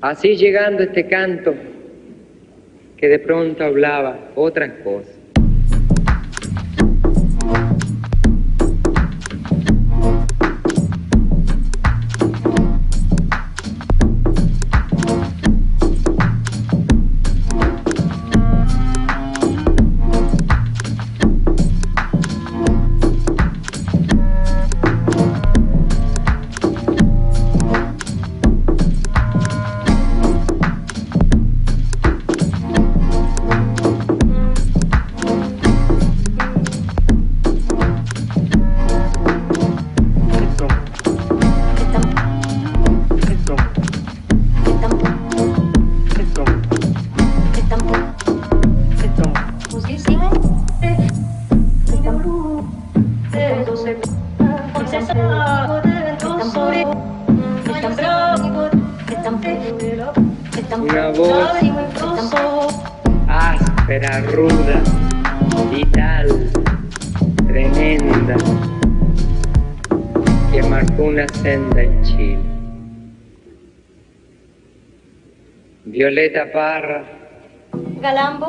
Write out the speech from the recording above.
Así llegando este canto que de pronto hablaba otras cosas. Violeta Parra, Galambo,